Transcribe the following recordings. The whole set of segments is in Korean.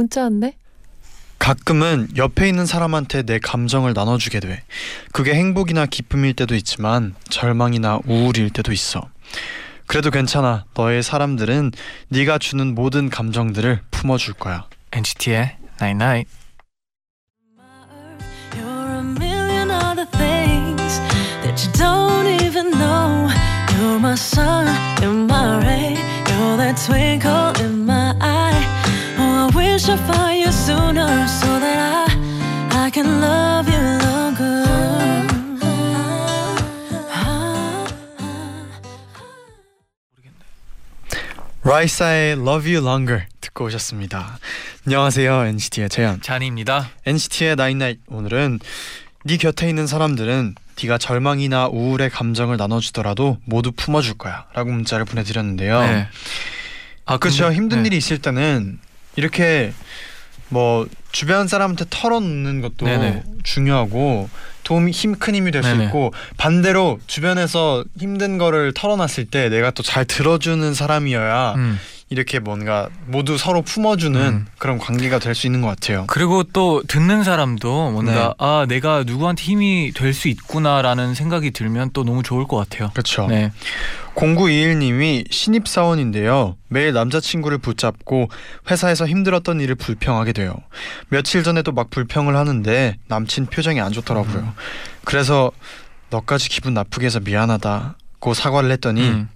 문자 왔네. 가끔은 옆에 있는 사람한테 내 감정을 나눠주게 돼. 그게 행복이나 기쁨일 때도 있지만 절망이나 우울일 때도 있어. 그래도 괜찮아. 너의 사람들은 네가 주는 모든 감정들을 품어줄 거야. NCT의 Night Night. Oh, I found you sooner so that I, I can love you longer. 라이사의 Love You Longer 듣고 오셨습니다. 안녕하세요 NCT의 재현. 잔입니다. NCT의 나인나잇 오늘은 네 곁에 있는 사람들은 네가 절망이나 우울의 감정을 나눠주더라도 모두 품어줄 거야라고 문자를 보내드렸는데요. 네. 아 그렇죠. 근데- 힘든 네. 일이 있을 때는 이렇게 뭐 주변 사람한테 털어놓는 것도 네네. 중요하고 도움이 힘 큰 힘이 될 수. 있고 반대로 주변에서 힘든 거를 털어놨을 때 내가 또 잘 들어주는 사람이어야 음. 이렇게 뭔가 모두 서로 품어주는 음. 그런 관계가 될 수 있는 것 같아요. 그리고 또 듣는 사람도 뭔가 네. 아 내가 누구한테 힘이 될 수 있구나라는 생각이 들면 또 너무 좋을 것 같아요. 그렇죠. 네. 0921님이 신입사원인데요. 매일 남자친구를 붙잡고 회사에서 힘들었던 일을 불평하게 돼요. 며칠 전에도 막 불평을 하는데 남친 표정이 안 좋더라고요. 음. 그래서 너까지 기분 나쁘게 해서 미안하다고 사과를 했더니 음.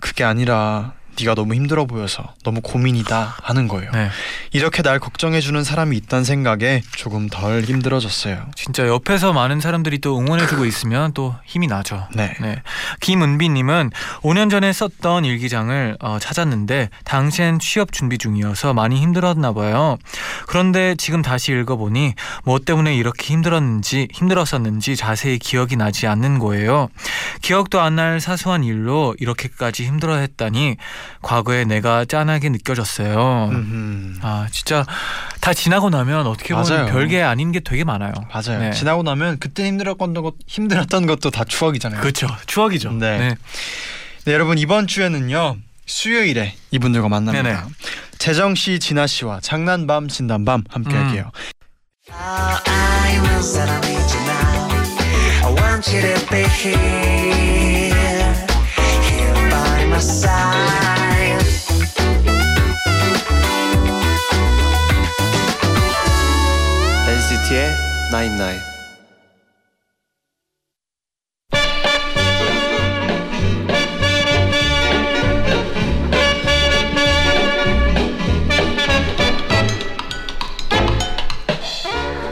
그게 아니라 네가 너무 힘들어 보여서 너무 고민이다 하는 거예요. 네. 이렇게 날 걱정해 주는 사람이 있다는 생각에 조금 덜 힘들어졌어요. 진짜 옆에서 많은 사람들이 또 응원해 주고 있으면 또 힘이 나죠. 네. 네. 김은비 님은 5년 전에 썼던 일기장을 어, 찾았는데 당시엔 취업 준비 중이어서 많이 힘들었나 봐요. 그런데 지금 다시 읽어 보니 뭐 때문에 이렇게 힘들었는지 힘들었었는지 자세히 기억이 나지 않는 거예요. 기억도 안 날 사소한 일로 이렇게까지 힘들어했다니 과거에 내가 짠하게 느껴졌어요. 음흠. 아 진짜 다 지나고 나면 어떻게 보면 맞아요. 별게 아닌 게 되게 많아요. 맞아요. 네. 지나고 나면 그때 힘들었던 것 힘들었던 것도 다 추억이잖아요. 그렇죠. 추억이죠. 네. 네, 여러분 이번 주에는요 수요일에 이분들과 만납니다. 네네. 재정 씨, 진아 씨와 장난밤 진단밤 함께할게요. I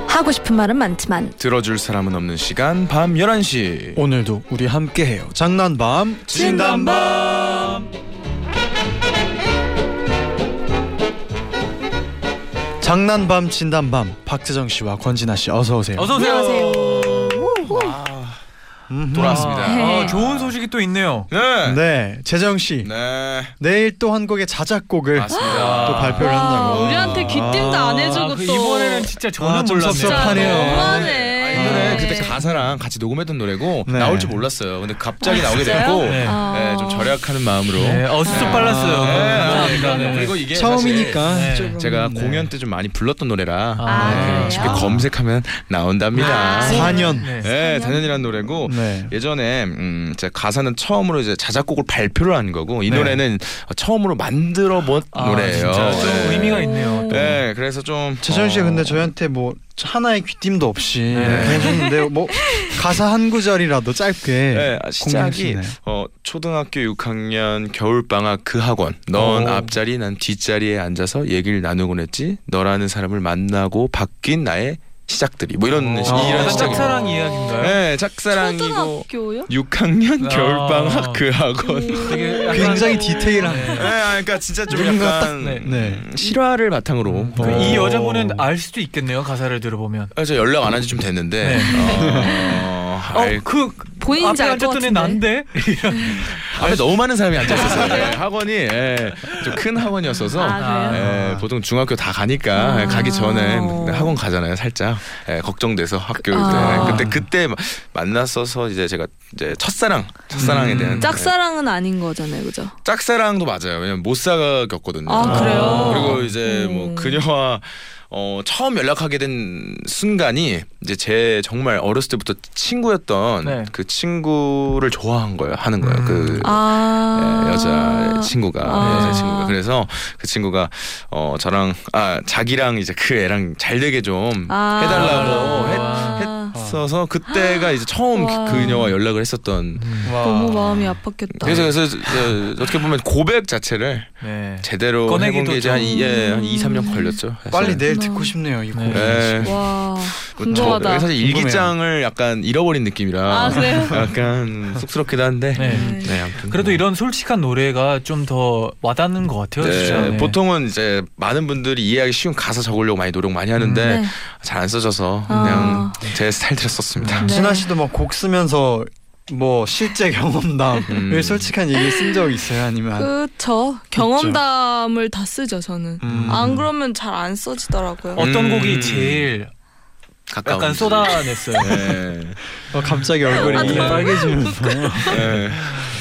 하고 싶은 말은 많지만 들어줄 사람은 없는 시간 밤 11시 오늘도 우리 함께해요. 장난밤 진단밤. 장난밤 진단밤 박재정 씨와 권진아 씨 어서 오세요. 어서 오세요. 음흠. 돌아왔습니다. 아, 좋은 소식이 또 있네요. 네. 네, 재정 씨 네. 내일 또 한 곡의 자작곡을 맞습니다. 또 발표를 와, 한다고. 우리한테 귀띔도 안 해주고 그또 이번에는 진짜 전혀 아, 좀 몰랐네요. 섭섭하네요. 이 너무하네. 노래 그때 가사랑 같이 녹음했던 노래고 네. 나올 줄 몰랐어요. 근데 갑자기 나오게 진짜요? 됐고 네. 아. 네, 좀 절약하는 마음으로 네, 어수선 빨랐어요. 네, 감사합니다. 네. 네. 그리고 이게 처음이니까 네. 사실 조금, 제가 네. 공연 때 좀 많이 불렀던 노래라 아, 네, 그래요? 쉽게 검색하면 나온답니다. 아, 네. 4년. 네. 네, 단연이라는 노래고 네. 예전에 음, 제 가사는 처음으로 이제 자작곡을 발표를 한 거고 이 네. 노래는 처음으로 만들어 본 아, 노래예요. 진짜 좀 네. 의미가 있네요. 또. 네, 그래서 좀 재정 씨가 어, 근데 저희한테 뭐 하나의 귀띔도 없이 네. 해줬는데 뭐 가사 한 구절이라도 짧게 네, 아, 시작이. 어, 초등학교 6학년 겨울 방학 그 학원 넌 오. 앞자리 난 뒷자리에 앉아서 얘기를 나누곤 했지 너라는 사람을 만나고 바뀐 나의 시작들이 뭐 이런 어, 시- 이런 약간 시작이 짝사랑 이야기인가요? 네, 짝사랑이고 초등학교요? 6학년 아. 겨울방학 그 학원. 되게 약간- 굉장히 디테일한 네. 네, 아, 그러니까 진짜 좀 뭔가 약간 네. 네. 음, 실화를 바탕으로 그 어. 이 여자분은 알 수도 있겠네요 가사를 들어보면. 아, 저 연락 안 한 지 좀 됐는데 네. 어, 알- 어그 본인인지 앞에 알것 앉았더니 같은데. 난데. 앞에 너무 많은 사람이 앉아 있었어요. 네, 학원이 예, 좀 큰 학원이었어서 아, 그래요? 예, 보통 중학교 다 가니까 아. 예, 가기 전에 학원 가잖아요. 살짝 예, 걱정돼서 학교 아. 때 그때 그때 마- 만났어서 이제 제가 이제 첫사랑 첫사랑에 음. 대한 예, 짝사랑은 아닌 거잖아요, 그죠? 짝사랑도 맞아요. 왜냐면 못 사귀었거든요. 아, 그래요? 그리고 이제 음. 뭐 그녀와 어, 처음 연락하게 된 순간이 이제 제 정말 어렸을 때부터 친구였던 네. 그 친구를 좋아한 거예요. 하는 거예요. 음. 그 아 예, 여자 친구가 아. 여자 친구가 그래서 그 친구가 어 저랑 아 자기랑 이제 그 애랑 잘 되게 좀 아. 해달라고 했, 아. 했어서 그때가 이제 처음 와. 그녀와 연락을 했었던 음. 너무 마음이 아팠겠다. 그래서 그래서 이제 어떻게 보면 고백 자체를 네. 제대로 꺼내기도 해본 게 이제 한, 좀- 이- 예, 한 2, 3년 걸렸죠. 사실. 빨리 내일 그렇구나. 듣고 싶네요. 이 네. 곡. 네. 와뭐 저- 궁금하다. 사실 일기장을 약간 잃어버린 느낌이라 아, 그래요? 약간 쑥스럽기도 한데 네. 네. 네, 아무튼 그래도 뭐. 이런 솔직한 노래가 좀 더 와닿는 것 같아요. 진짜. 네, 네. 보통은 이제 많은 분들이 이해하기 쉬운 가사 적으려고 많이 노력 많이 하는데 네. 잘 안 써져서 아. 그냥 제 스타일 대로 썼습니다. 네. 진아 씨도 막 곡 쓰면서 뭐 실제 경험담을 음. 솔직한 얘기 쓴 적 있어요? 아니면 그쵸 경험담을 다 쓰죠 저는. 음. 안 그러면 잘 안 써지더라고요. 어떤 음. 곡이 제일 가까운 약간 쏟아냈어요. 네. 어, 갑자기 얼굴이 아, 빨개지면서 네.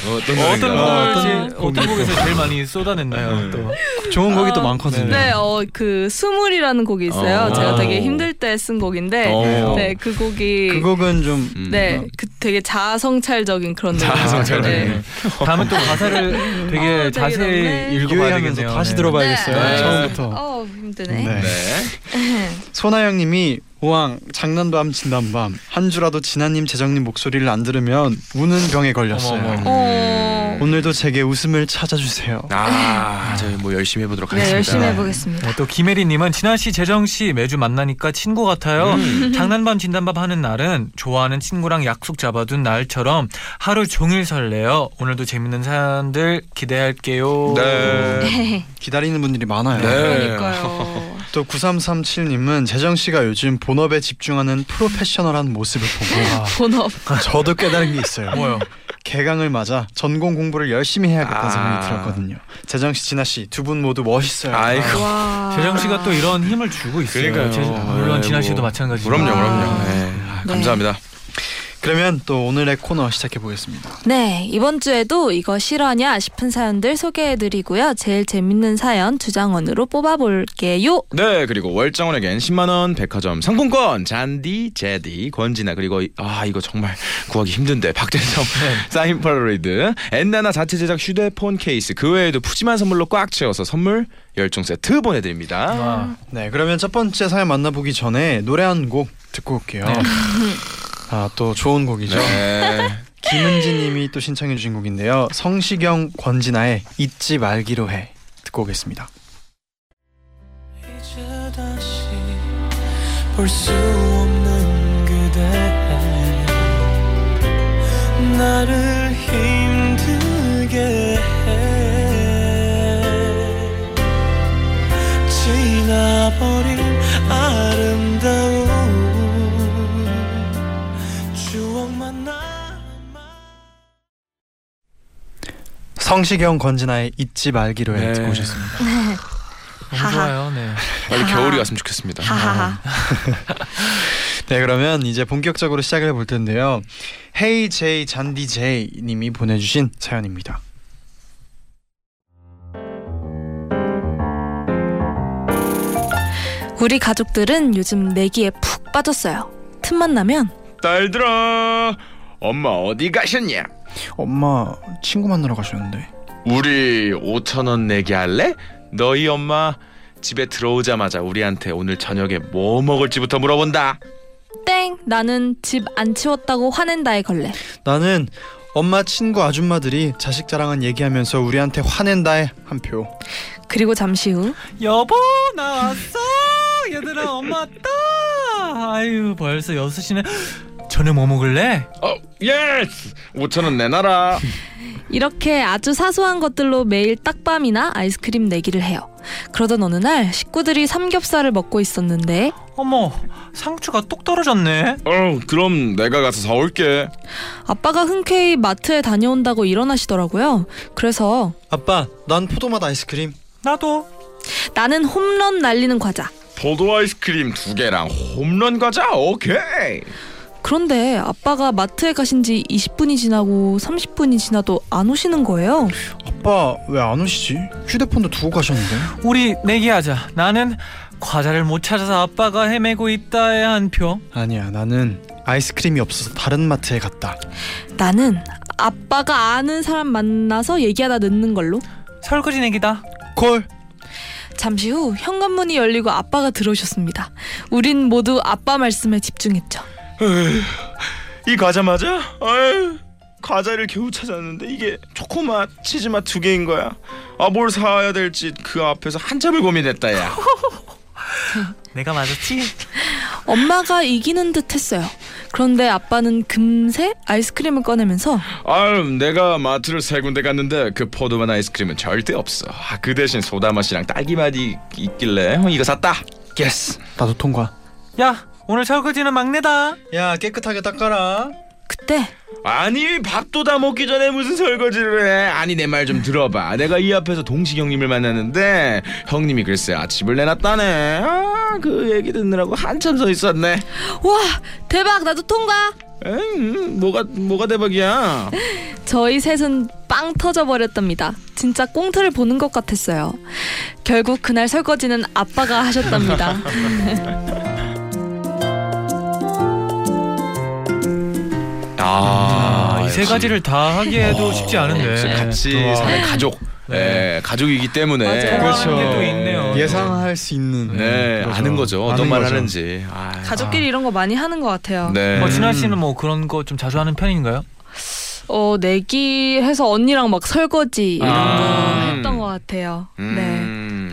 어떤 어떤? 곡을 아. 제, 어떤 곡에서 제일 많이 쏟아냈나요? 네. 또 좋은 곡이 또 아, 많거든요. 네, 어, 그 스물이라는 곡이 있어요. 어. 제가 되게 힘들 때 쓴 곡인데, 어. 네, 그 곡이 그 곡은 좀 음. 네, 그 되게 자아성찰적인 그런 노래. 자아성찰적인. 네. 다음에 또 가사를 되게 어, 되게 자세히 넓네. 읽어봐야 유의하면서 되겠네요. 다시 네. 들어봐야겠어요. 네. 처음부터. 어, 힘드네. 네. 네. 소나영님이 우왕 장난밤 진단밤 한 주라도 진아님 재정님 목소리를 안 들으면 우는 병에 걸렸어요. 어머, 어머. 어. 오늘도 제게 웃음을 찾아주세요. 아, 저희 뭐 열심히 해보도록 네, 하겠습니다. 열심히 해보겠습니다. 네, 또 김혜리님은 진아 씨, 재정 씨 매주 만나니까 친구 같아요. 음. 장난밤 진단밤 하는 날은 좋아하는 친구랑 약속 잡아둔 날처럼 하루 종일 설레요. 오늘도 재밌는 사연들 기대할게요. 네. 기다리는 분들이 많아요. 네. 그러니까요. 또 9337님은 재정 씨가 요즘 본업에 집중하는 프로페셔널한 모습을 보고 본업. 저도 깨달은 게 있어요. 뭐요? 개강을 맞아 전공 공부를 열심히 해야겠다는 아. 생각이 들었거든요. 재정 씨, 진아 씨 두 분 모두 멋있어요. 아이고. 와. 재정 씨가 또 이런 힘을 주고 있어요. 그러니까요. 제- 물론 네, 진아 씨도 뭐. 마찬가지죠. 그럼요, 그럼요. 아. 네. 네. 감사합니다. 그러면 또 오늘의 코너 시작해 보겠습니다. 네, 이번 주에도 이거 실화냐 싶은 사연들 소개해 드리고요. 제일 재밌는 사연 두 장원으로 뽑아 볼게요. 네 그리고 월정원에겐 10만 원 백화점 상품권 잔디 제디 권진아 그리고 이- 아 이거 정말 구하기 힘든데 박재성 사인 폴로리드 엔나나 자체 제작 휴대폰 케이스 그 외에도 푸짐한 선물로 꽉 채워서 선물 열종 세트 보내드립니다 와. 네, 그러면 첫 번째 사연 만나보기 전에 노래 한 곡 듣고 올게요. 네. 아, 또 좋은 곡이죠. 네. 김은지님이 또 신청해 주신 곡인데요. 성시경, 권진아의 잊지 말기로 해 듣고 오겠습니다. 이제 다시 볼수 없는 그대 나를 힘들게 해 지나버린 아름다운 성시경, 권진아의 잊지 말기로 해 네. 듣고 오셨습니다. 너무 하하. 좋아요. 네. 빨리 겨울이 왔으면 좋겠습니다 하하하. 네, 그러면 이제 본격적으로 시작을 해볼 텐데요. 헤이 제이 잔디 제이 님이 보내주신 사연입니다. 우리 가족들은 요즘 내기에 푹 빠졌어요. 틈만 나면 딸들아 엄마 어디 가셨냐 엄마 친구 만나러 가셨는데. 우리 5천 원 내기 할래? 너희 엄마 집에 들어오자마자 우리한테 오늘 저녁에 뭐 먹을지부터 물어본다 땡 나는 집 안 치웠다고 화낸다에 걸래. 나는 엄마 친구 아줌마들이 자식 자랑한 얘기하면서 우리한테 화낸다에 한 표. 그리고 잠시 후 여보 나 왔어. 얘들아 엄마 왔다. 아유 벌써 6시네. 저녁 뭐 먹을래? 어, yes. 5천 원 내놔라. 이렇게 아주 사소한 것들로 매일 딱밤이나 아이스크림 내기를 해요. 그러던 어느 날 식구들이 삼겹살을 먹고 있었는데 어머 상추가 뚝 떨어졌네. 어, 그럼 내가 가서 사올게. 아빠가 흔쾌히 마트에 다녀온다고 일어나시더라고요. 그래서 아빠, 난 포도맛 아이스크림. 나도. 나는 홈런 날리는 과자. 포도 아이스크림 두 개랑 홈런 과자. 오케이. 그런데 아빠가 마트에 가신 지 20분이 지나고 30분이 지나도 안 오시는 거예요. 아빠 왜 안 오시지? 휴대폰도 두고 가셨는데. 우리 내기하자. 나는 과자를 못 찾아서 아빠가 헤매고 있다에 한 표. 아니야, 나는 아이스크림이 없어서 다른 마트에 갔다. 나는 아빠가 아는 사람 만나서 얘기하다 늦는 걸로. 설거지 내기다. 콜. 잠시 후 현관문이 열리고 아빠가 들어오셨습니다. 우린 모두 아빠 말씀에 집중했죠. 이 과자 맞아? 아유, 과자를 겨우 찾았는데 이게 초코맛, 치즈맛 두 개인 거야. 아 뭘 사야 될지 그 앞에서 한참을 고민했다 야. 내가 맞았지? 엄마가 이기는 듯 했어요. 그런데 아빠는 금세 아이스크림을 꺼내면서 아유 내가 마트를 세 군데 갔는데 그 포도맛 아이스크림은 절대 없어. 아, 그 대신 소다 맛이랑 딸기 맛이 있길래 어, 이거 샀다. yes. 나도 통과. 야 오늘 설거지는 막내다. 야, 깨끗하게 닦아라. 그때 아니 밥도 다 먹기 전에 무슨 설거지를 해? 아니 내 말 좀 들어봐. 내가 이 앞에서 동식 형님을 만났는데 형님이 글쎄 아침을 내놨다네. 아 그 얘기 듣느라고 한참 서 있었네. 와 대박 나도 통과. 에이, 뭐가 뭐가 대박이야? 저희 셋은 빵 터져 버렸답니다. 진짜 꽁트를 보는 것 같았어요. 결국 그날 설거지는 아빠가 하셨답니다. 아, 이세 가지를 다 하기에도 쉽지 않은데. 같이 와. 사는 가족. 네. 가족이기 때문에 맞아요. 그렇죠. 또 있네요. 예상할 수 있는. 네, 그래서 아는 거죠. 어떤 아는 말 거죠. 하는지. 아, 가족끼리 이런 거 많이 하는 것 같아요. 네. 어, 진아 씨는 뭐 그런 거 좀 자주 하는 편인가요? 어 내기 해서 언니랑 막 설거지 이런 아. 거 했던 것 같아요. 네. 음,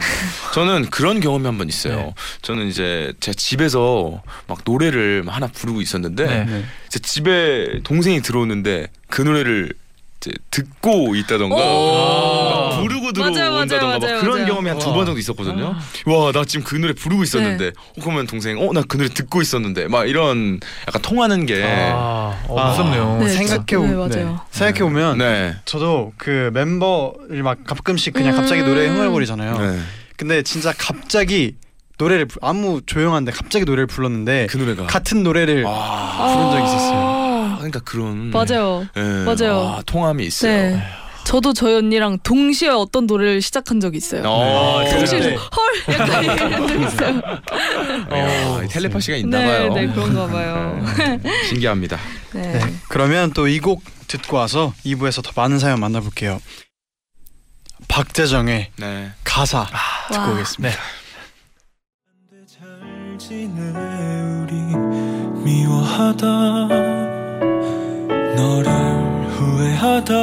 저는 그런 경험이 한 번 있어요. 네. 저는 이제 제 집에서 막 노래를 하나 부르고 있었는데 네. 네. 제 집에 동생이 들어오는데 그 노래를 이제 듣고 있다던가 오. 막 부르고 들어온다던가 막 그런 맞아요. 경험이 한 두 번 정도 있었거든요. 와 나 지금 그 노래 부르고 있었는데 어, 그러면 동생 어 나 그 노래 듣고 있었는데 막 이런 약간 통하는 게 아, 어, 아. 무섭네요. 네. 생각해 네, 보 맞아요. 생각해 보면 네. 저도 그 멤버를 막 가끔씩 그냥 음. 갑자기 노래에 흥얼거리잖아요. 네. 근데 진짜 갑자기 노래를 아무 조용한데 갑자기 노래를 불렀는데 그 노래가 같은 노래를 아, 부른 적이 있었어요. 아, 그러니까 그런 맞아요. 네. 맞아요. 아, 통함이 있어요. 네. 저도 저희 언니랑 동시에 어떤 노래를 시작한 적이 있어요. 어, 네. 동시에 네. 좀헐 약간 이런 적 있어요. 어, 텔레파시가 있나 네, 봐요. 네 그런가 봐요. 신기합니다. 네. 네. 그러면 또 이 곡 듣고 와서 2부에서 더 많은 사연 만나볼게요. 박재정의 네. 가사 듣고 와. 오겠습니다. 잘 지내 우리 미워하다 너를 후회하다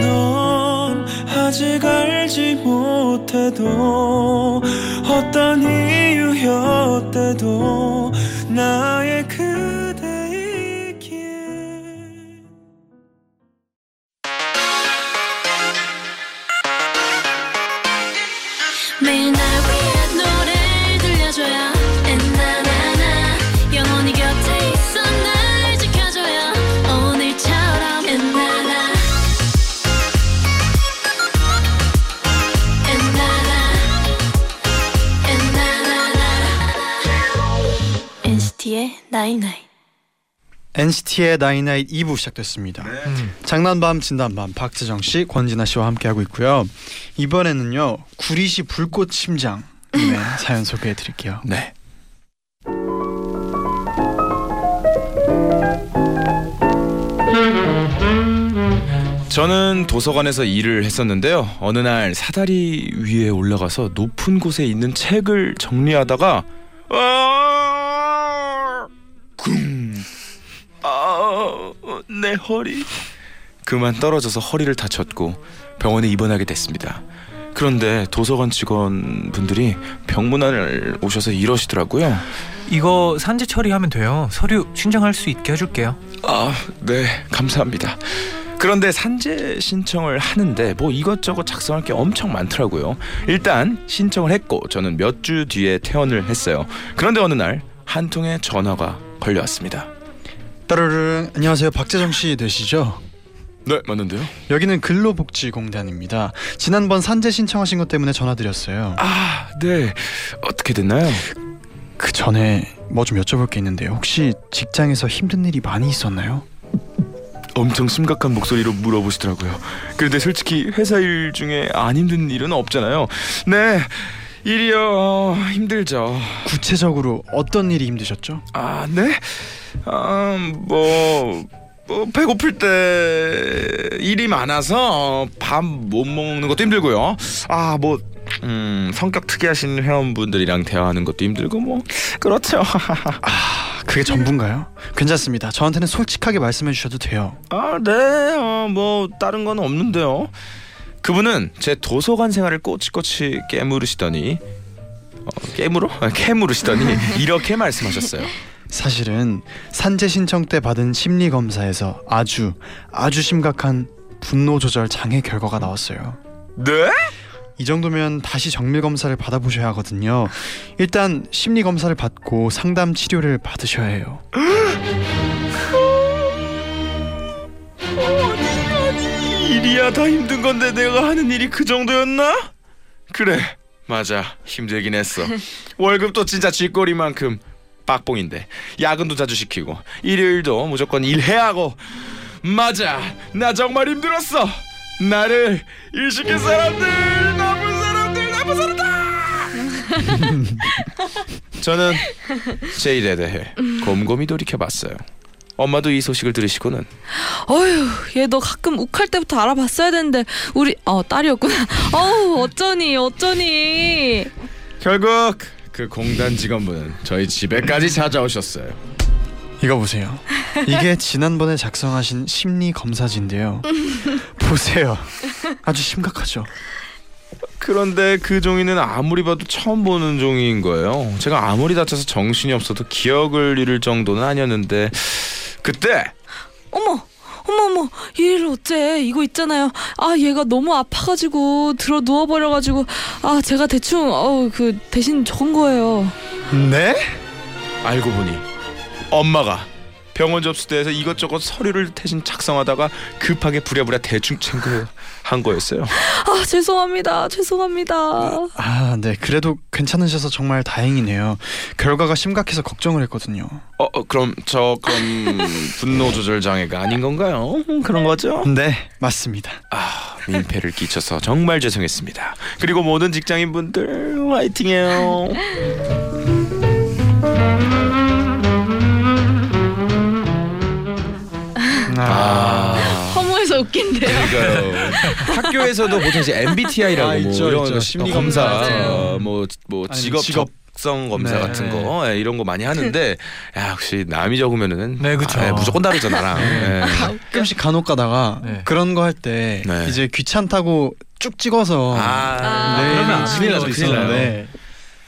넌 아직 알지 못해도 어떤 이유였대도 나의 그 매일 날 위한 노래를 들려줘요 엔나나나 영원히 곁에 있어 날 지켜줘요 오늘처럼 엔나나 엔나나 엔나나나 NCT의 night night NCT의 나인나잇 2부 시작됐습니다. 음. 장난밤 진담밤 박재정 씨, 권진아 씨와 함께 하고 있고요. 이번에는요 구리시 불꽃 심장 님의 사연 소개해 드릴게요. 네. 저는 도서관에서 일을 했었는데요. 어느 날 사다리 위에 올라가서 높은 곳에 있는 책을 정리하다가 아, 쿵, 아, 내 허리. 그만 떨어져서 허리를 다쳤고 병원에 입원하게 됐습니다. 그런데 도서관 직원분들이 병문안을 오셔서 이러시더라고요. 이거 산재 처리하면 돼요. 서류 신청할 수 있게 해줄게요. 아, 네, 감사합니다. 그런데 산재 신청을 하는데 뭐 이것저것 작성할 게 엄청 많더라고요. 일단 신청을 했고 저는 몇 주 뒤에 퇴원을 했어요. 그런데 어느 날 한 통의 전화가 걸려왔습니다. 따르릉 안녕하세요 박재정 씨 되시죠? 네, 맞는데요. 여기는 근로복지공단입니다. 지난번 산재 신청하신 것 때문에 전화드렸어요. 아, 네. 어떻게 됐나요? 그 전에 뭐 좀 여쭤볼 게 있는데요. 혹시 직장에서 힘든 일이 많이 있었나요? 엄청 심각한 목소리로 물어보시더라고요. 그런데 솔직히 회사 일 중에 안 힘든 일은 없잖아요. 네. 일이요 어, 힘들죠. 구체적으로 어떤 일이 힘드셨죠? 아, 네? 아, 뭐, 뭐 배고플 때 일이 많아서 밥 못 먹는 것도 힘들고요. 아, 뭐 음, 성격 특이하신 회원분들이랑 대화하는 것도 힘들고 뭐 그렇죠. 아, 그게 전부인가요? 괜찮습니다. 저한테는 솔직하게 말씀해 주셔도 돼요. 아, 네. 어, 뭐 다른 건 없는데요. 그분은 제 도서관 생활을 꼬치꼬치 깨물으시더니 어, 깨물어? 아, 깨물으시더니 이렇게 말씀하셨어요. 사실은 산재 신청 때 받은 심리 검사에서 아주 아주 심각한 분노 조절 장애 결과가 나왔어요. 네? 이 정도면 다시 정밀 검사를 받아보셔야 하거든요. 일단 심리 검사를 받고 상담 치료를 받으셔야 해요. 일이야 더 힘든 건데 내가 하는 일이 그 정도였나? 그래 맞아 힘들긴 했어 월급도 진짜 쥐꼬리만큼 빡봉인데 야근도 자주 시키고 일요일도 무조건 일해야 하고 맞아 나 정말 힘들었어 나를 일시킨 사람들 나쁜 사람들 나쁜 사람들 저는 제 일에 대해 곰곰이 돌이켜봤어요 엄마도 이 소식을 들으시고는 어휴, 얘 너 가끔 욱할 때부터 알아봤어야 되는데 우리 어 딸이었구나. 어우, 어쩌니 어쩌니. 결국 그 공단 직원분은 저희 집에까지 찾아오셨어요. 이거 보세요. 이게 지난번에 작성하신 심리 검사지인데요. 보세요. 아주 심각하죠. 그런데 그 종이는 아무리 봐도 처음 보는 종이인 거예요. 제가 아무리 다쳐서 정신이 없어도 기억을 잃을 정도는 아니었는데 그때 어머. 어머 어머 얘를 어째? 이거 있잖아요. 아 얘가 너무 아파가지고 들어 누워버려가지고 아 제가 대충 어 그 대신 적은 거예요. 네? 알고 보니 엄마가 병원 접수대에서 이것저것 서류를 대신 작성하다가 급하게 부랴부랴 대충 챙겨한 거였어요. 아 죄송합니다 죄송합니다 아, 네. 그래도 괜찮으셔서 정말 다행이네요. 결과가 심각해서 걱정을 했거든요. 어, 어 그럼 저 그럼 분노 조절 장애가 아닌 건가요? 음, 그런 거죠? 네, 맞습니다. 아 민폐를 끼쳐서 정말 죄송했습니다. 그리고 모든 직장인분들 화이팅해요. 아. 허무해서 웃긴데요 그러니까요. 학교에서도 보통 이제 MBTI라고 아, 뭐 있죠, 이런 있죠. 심리 심리 검사, 검사. 뭐뭐 뭐 아니, 직업 직업. 적성 검사 네. 같은 거 예, 이런 거 많이 하는데 야 역시 남이 적으면은 네, 그쵸. 아, 예, 무조건 다르죠 나랑. 예. 가끔씩 간혹 가다가 네. 그런 거 할 때 네. 이제 귀찮다고 쭉 찍어서 아, 네, 그러면 안 큰일 나죠, 큰일 나요.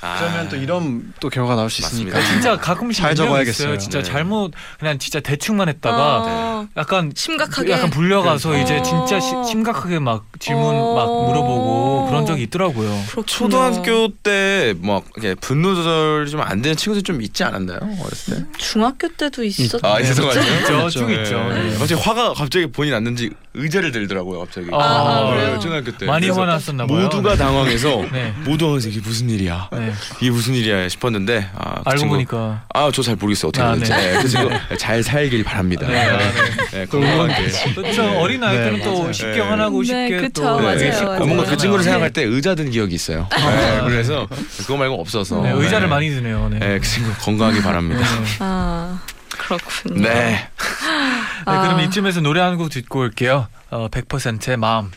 아. 그러면 또 이런 또 결과가 나올 수. 있으니까 진짜 가끔씩 잘적 적어야겠어요. 있어요. 진짜 네. 잘못 그냥 진짜 대충만 했다가 어, 약간 심각하게 약간 불려가서 네. 이제 진짜 시- 어. 심각하게 막 질문 어. 막 물어보고 그런 적이 있더라고요. 그렇군요. 초등학교 때막 분노 조절 좀 안 되는 친구들 좀 있지 않았나요 어렸을 때? 중학교 때도 있었 아거 아니에요? 있죠, 쭉 네. 있죠. 네. 갑자기 화가 갑자기 본인 났는지 의자를 들더라고요 갑자기. 아, 아, 그래요? 초등학교 때 많이 그래서 화났었나 봐요. 모두가 당황해서 네. 모두가 이게 무슨 일이야? 네. 이게 무슨 일이야 싶었는데 아, 그 알고 친구, 보니까 아 저 잘 모르겠어요 어떻게 아, 됐지. 네. 네. 그 친구 잘 살길 바랍니다. 네, 네. 네, 건강하게. 또저 어린 아이 네, 때는 또 맞아요. 쉽게 네. 화나고 네, 쉽게 그쵸, 또 맞아요, 네, 맞아요. 아, 뭔가 그 친구를 네. 생각할 때 의자 든 기억이 있어요. 네, 그래서 그거 말고 없어서 네, 의자를 네. 많이 드네요. 네. 네, 그 친구 건강하기 바랍니다. 아 그렇군요 네. 네, 그럼 아. 이쯤에서 노래 한 곡 듣고 올게요. 어, 100%의 마음.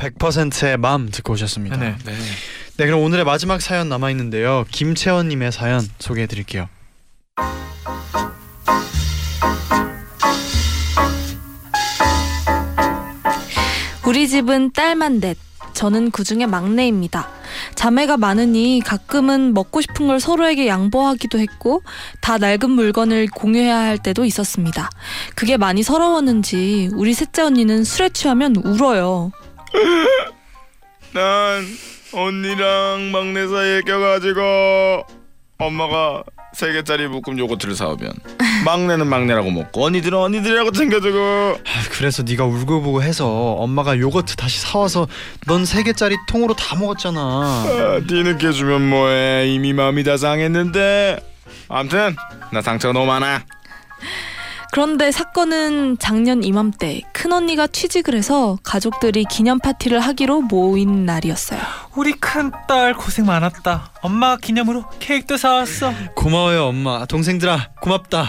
100%의 맘 듣고 오셨습니다. 네. 네. 네, 그럼 오늘의 마지막 사연 남아 있는데요. 김채원 님의 사연 소개해 드릴게요. 우리 집은 딸만 넷. 저는 그 중에 막내입니다. 자매가 많으니 가끔은 먹고 싶은 걸 서로에게 양보하기도 했고 다 낡은 물건을 공유해야 할 때도 있었습니다. 그게 많이 서러웠는지 우리 셋째 언니는 술에 취하면 울어요. 난 언니랑 막내 사이에 껴가지고 엄마가 세 개짜리 볶음 요거트를 사오면 막내는 막내라고 먹고 언니들은 언니들이라고 챙겨주고. 아, 그래서 네가 울고 보고 해서 엄마가 요거트 다시 사와서 넌 세 개짜리 통으로 다 먹었잖아. 아, 뒤늦게 주면 뭐해. 이미 마음이 다 상했는데. 암튼 나 상처가 너무 많아 그런데 사건은 작년 이맘때 큰언니가 취직을 해서 가족들이 기념 파티를 하기로 모인 날이었어요. 우리 큰딸 고생 많았다. 엄마가 기념으로 케이크도 사왔어. 고마워요 엄마. 동생들아 고맙다.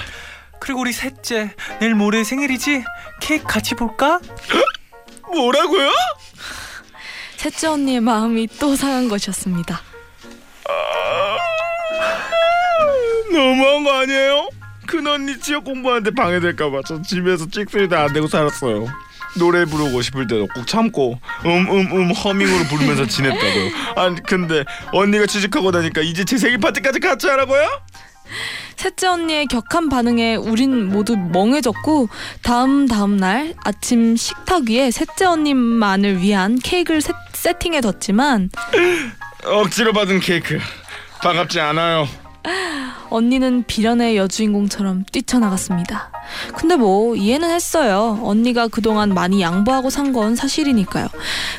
그리고 우리 셋째 내일 모레 생일이지? 케이크 같이 볼까? 뭐라고요? 셋째 언니의 마음이 또 상한 것이었습니다. 너무한 거 아니에요? 큰 언니 취업 공부하는데 방해될까봐 저 집에서 찍소리도 안 되고 살았어요. 노래 부르고 싶을 때도 꼭 참고 음음 음 허밍으로 부르면서 지냈다고요. 아니 근데 언니가 취직하고 나니까 이제 제 생일 파티까지 같이 하라고요? 셋째 언니의 격한 반응에 우린 모두 멍해졌고 다음 다음 날 아침 식탁 위에 셋째 언니만을 위한 케이크를 세, 세팅해 뒀지만 억지로 받은 케이크. 반갑지 않아요 언니는 비련의 여주인공처럼 뛰쳐나갔습니다. 근데 뭐 이해는 했어요. 언니가 그동안 많이 양보하고 산 건 사실이니까요.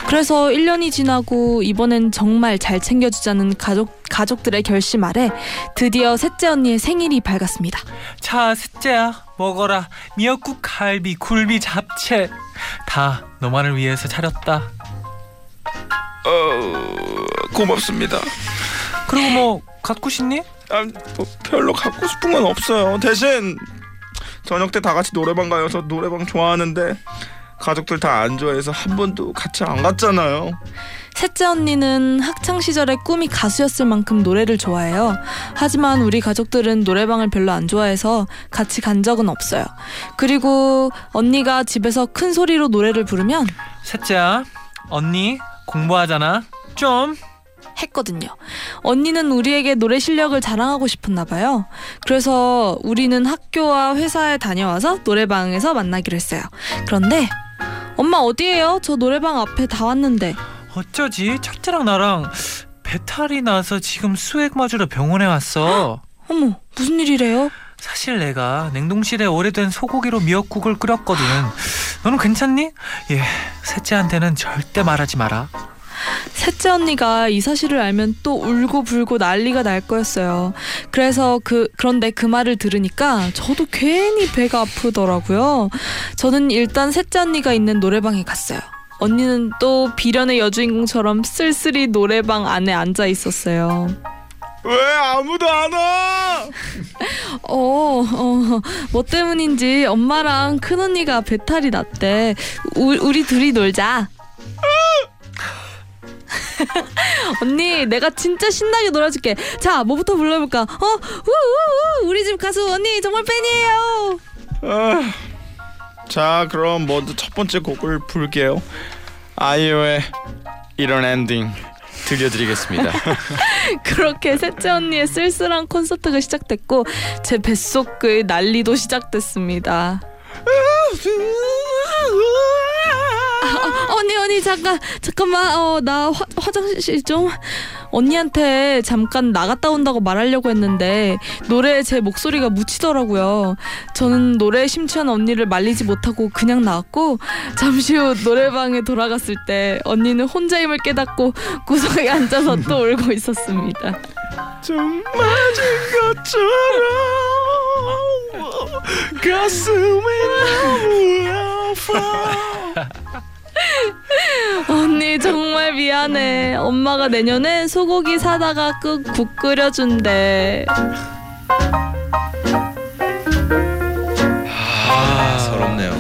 그래서 1년이 지나고 이번엔 정말 잘 챙겨주자는 가족 가족들의 결심 아래 드디어 셋째 언니의 생일이 밝았습니다. 자, 셋째야 먹어라. 미역국, 갈비, 굴비, 잡채 다 너만을 위해서 차렸다. 어 고맙습니다 그리고 뭐 갖고 싶니? 아, 뭐 별로 갖고 싶은 건 없어요. 대신 저녁 때 다 같이 노래방 가요. 저 노래방 좋아하는데 가족들 다 안 좋아해서 한 번도 같이 안 갔잖아요. 셋째 언니는 학창 시절에 꿈이 가수였을 만큼 노래를 좋아해요. 하지만 우리 가족들은 노래방을 별로 안 좋아해서 같이 간 적은 없어요. 그리고 언니가 집에서 큰 소리로 노래를 부르면 셋째야 언니 공부하잖아. 좀 했거든요. 언니는 우리에게 노래 실력을 자랑하고 싶었나 봐요. 그래서 우리는 학교와 회사에 다녀와서 노래방에서 만나기로 했어요. 그런데 엄마 어디에요? 저 노래방 앞에 다 왔는데. 어쩌지? 첫째랑 나랑 배탈이 나서 지금 수액 맞으러 병원에 왔어. 어머, 무슨 일이래요? 사실 내가 냉동실에 오래된 소고기로 미역국을 끓였거든. 너는 괜찮니? 예, 셋째한테는 절대 말하지 마라. 셋째 언니가 이 사실을 알면 또 울고 불고 난리가 날 거였어요. 그래서 그 그런데 그 말을 들으니까 저도 괜히 배가 아프더라고요. 저는 일단 셋째 언니가 있는 노래방에 갔어요. 언니는 또 비련의 여주인공처럼 쓸쓸히 노래방 안에 앉아 있었어요. 왜 아무도 안 와? 어, 어, 뭐 때문인지 엄마랑 큰언니가 배탈이 났대. 우, 우리 둘이 놀자. 언니, 내가 진짜 신나게 놀아줄게. 자, 뭐부터 불러볼까? 어, 우우우, 우리 집 가수 언니 정말 팬이에요. 아, 자, 그럼 먼저 첫 번째 곡을 부를게요. 아이유의 이런 엔딩 들려드리겠습니다. 그렇게 셋째 언니의 쓸쓸한 콘서트가 시작됐고 제 뱃속의 난리도 시작됐습니다. 아, 언니 언니 잠깐 잠깐만 어나 화장실 좀 언니한테 잠깐 나갔다 온다고 말하려고 했는데 노래에 제 목소리가 묻히더라고요. 저는 노래에 심취한 언니를 말리지 못하고 그냥 나왔고 잠시 후 노래방에 돌아갔을 때 언니는 혼자임을 깨닫고 구석에 앉아서 또 울고 있었습니다. 좀 맞은 것처럼 가슴이 너무 아파. 언니 정말 미안해. 엄마가 내년에 소고기 사다가 그국 끓여준대. 아, 서럽네요.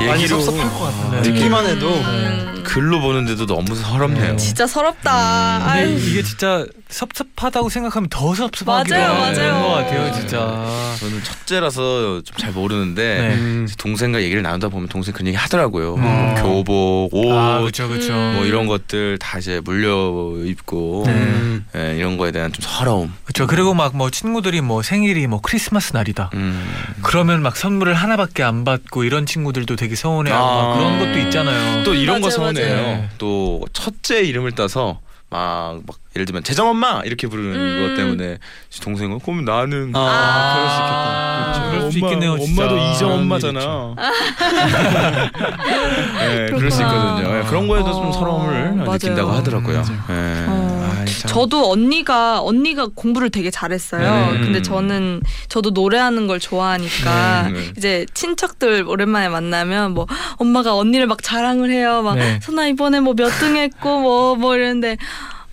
많이 얘기로 섭섭할 것 같은데. 네. 듣기만 해도 음. 글로 보는데도 너무 서럽네요. 네. 진짜 서럽다. 근데 아유. 이게 진짜 섭섭하다고 생각하면 더 섭섭하기도 맞아요, 맞아요. 것 같아요, 진짜. 저는 첫째라서 좀 잘 모르는데 네. 음. 동생과 얘기를 나누다 보면 동생 그런 얘기 하더라고요. 음. 뭐 교복, 옷, 아, 그렇죠, 그렇죠. 뭐 이런 것들 다 이제 물려 입고 네. 음. 예, 이런 거에 대한 좀 서러움. 그렇죠. 그리고 막 뭐 친구들이 뭐 생일이 뭐 크리스마스 날이다. 음. 그러면 막 선물을 하나밖에 안 받고 이런 친구들도 되게 서운해하고 막 아. 그런 것도 있잖아요. 또 이런 거 맞아요, 서운해요. 맞아요. 또 첫째 이름을 따서 막, 막 예를 들면 재정 엄마 이렇게 부르는 음. 것 때문에 동생은 그럼 나는 아, 아. 그럴 수 있겠다. 그렇죠. 그럴 수 엄마, 있겠네요, 진짜. 엄마도 이정 엄마잖아. 네, 그럴 수. 있거든요. 예, 그런 거에도 좀 어, 서러움을 맞아요. 느낀다고 하더라고요. 음, 예. 어. 아이. 저도 언니가 언니가 공부를 되게 잘했어요. 네. 근데 저는 저도 노래하는 걸 좋아하니까 네, 네. 이제 친척들 오랜만에 만나면 뭐 엄마가 언니를 막 자랑을 해요. 막 네. 선아 이번에 뭐 몇 등 했고 뭐뭐 이러는데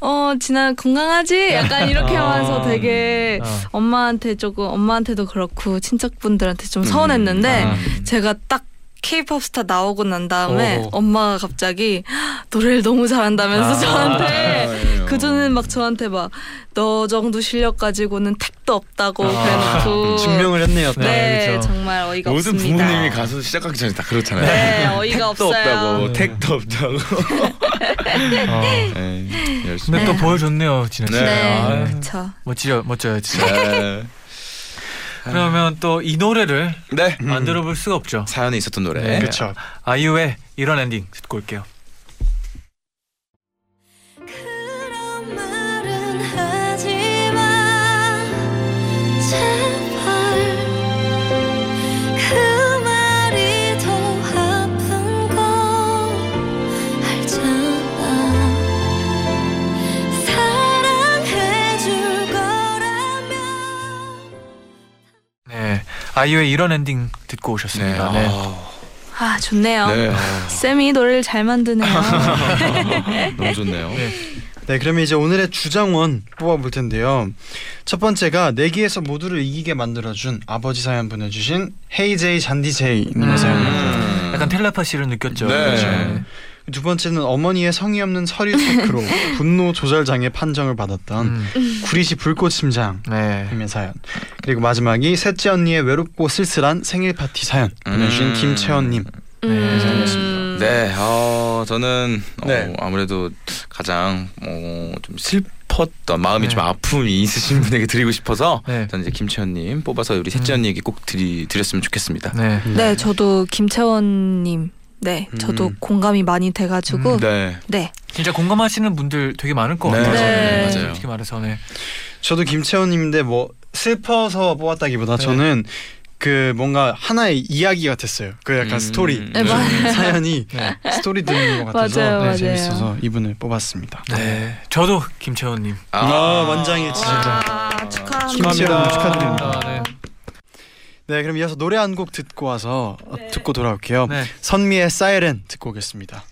어 진아 건강하지? 약간 이렇게 아. 하면서 되게 어. 엄마한테 조금 엄마한테도 그렇고 친척분들한테 좀 서운했는데 아. 제가 딱 케이팝 스타 나오고 난 다음에 오. 엄마가 갑자기 노래를 너무 잘한다면서 아. 저한테 그 전에는 막 저한테 막 너 정도 실력 가지고는 택도 없다고 아. 그래놓고 증명을 했네요. 또. 네, 네, 그렇죠. 정말 어이가 모든 없습니다. 부모님이 가수 시작하기 전에 다 그렇잖아요. 네, 어이가 택도 없어요. 없다고, 네. 택도 없다고. 어. 네, 열심히. 근데 또 보여줬네요, 진아 씨. 네. 네, 아, 그렇죠. 멋지요, 멋져요, 진짜. 네. 그러면 또 이 노래를 네. 안 들어볼 수가 없죠. 사연에 있었던 노래. 네. 그렇죠. 아이유의 이런 엔딩 듣고 올게요. 아이유의 이런 엔딩 듣고 네. 오셨습니다. 네. 아, 아 좋네요. 네. 쌤이 노래를 잘 만드네요. 너무 좋네요. 네. 네, 그러면 이제 오늘의 주장원 뽑아볼 텐데요. 첫 번째가 내기에서 모두를 이기게 만들어준 아버지 사연 보내주신 헤이제이 잔디제이님의 음. 사연이었고요. 약간 텔레파시를 느꼈죠. 네. 그렇죠. 두 번째는 어머니의 성의 없는 서류 체크로 분노 조절 장애 판정을 받았던 음, 구리시 불꽃 심장님의 네. 사연. 그리고 마지막이 셋째 언니의 외롭고 쓸쓸한 생일 파티 사연 보내주신 음. 김채원님. 네, 음. 네, 어, 저는 어, 네. 아무래도 가장 어, 좀 슬펐던 마음이 네. 좀 아픔이 있으신 분에게 드리고 싶어서 네. 저는 이제 김채연님 뽑아서 우리 셋째 음. 언니에게 꼭 드리 드렸으면 좋겠습니다. 네. 네, 저도 김채원님. 네, 저도 음. 공감이 많이 돼가지고 음, 네, 네, 진짜 공감하시는 분들 되게 많을 것 네, 같아요. 네. 맞아요. 솔직히 말해서 네. 저도 김채원님인데 뭐 슬퍼서 뽑았다기보다 네. 저는 그 뭔가 하나의 이야기 같았어요. 그 약간 음. 스토리 네, 맞아요. 사연이 네. 스토리 듣는 것 같아서 맞아요, 네, 맞아요. 재밌어서 이분을 뽑았습니다. 네. 저도 김채원님. 아, 원장의 지지자. 아, 축하합니다. 김채원 축하드립니다. 네. 네, 그럼 이어서 노래 한 곡 듣고 와서 어, 듣고 돌아올게요. 네. 선미의 사이렌 듣고 오겠습니다.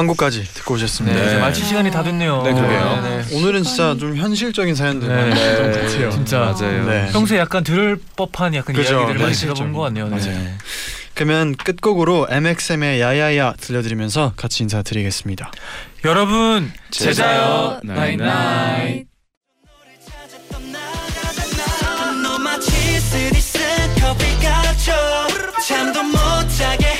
광고까지 듣고 오셨습니다. 네. 네, 이제 마칠 시간이 다 됐네요. 네, 그래요. 네, 네. 오늘은 진짜 좀 현실적인 사연들 많이 네. 같아요. 네. 진짜 맞아요. 네. 평소에 약간 들을 법한 약간 그죠? 이야기들을 많이 네. 들어본 것 같네요. 맞아요. 그러면 끝곡으로 MXM의 야야야 들려드리면서 같이 인사드리겠습니다. 여러분 제자요 나잇나잇 잠도 못 자게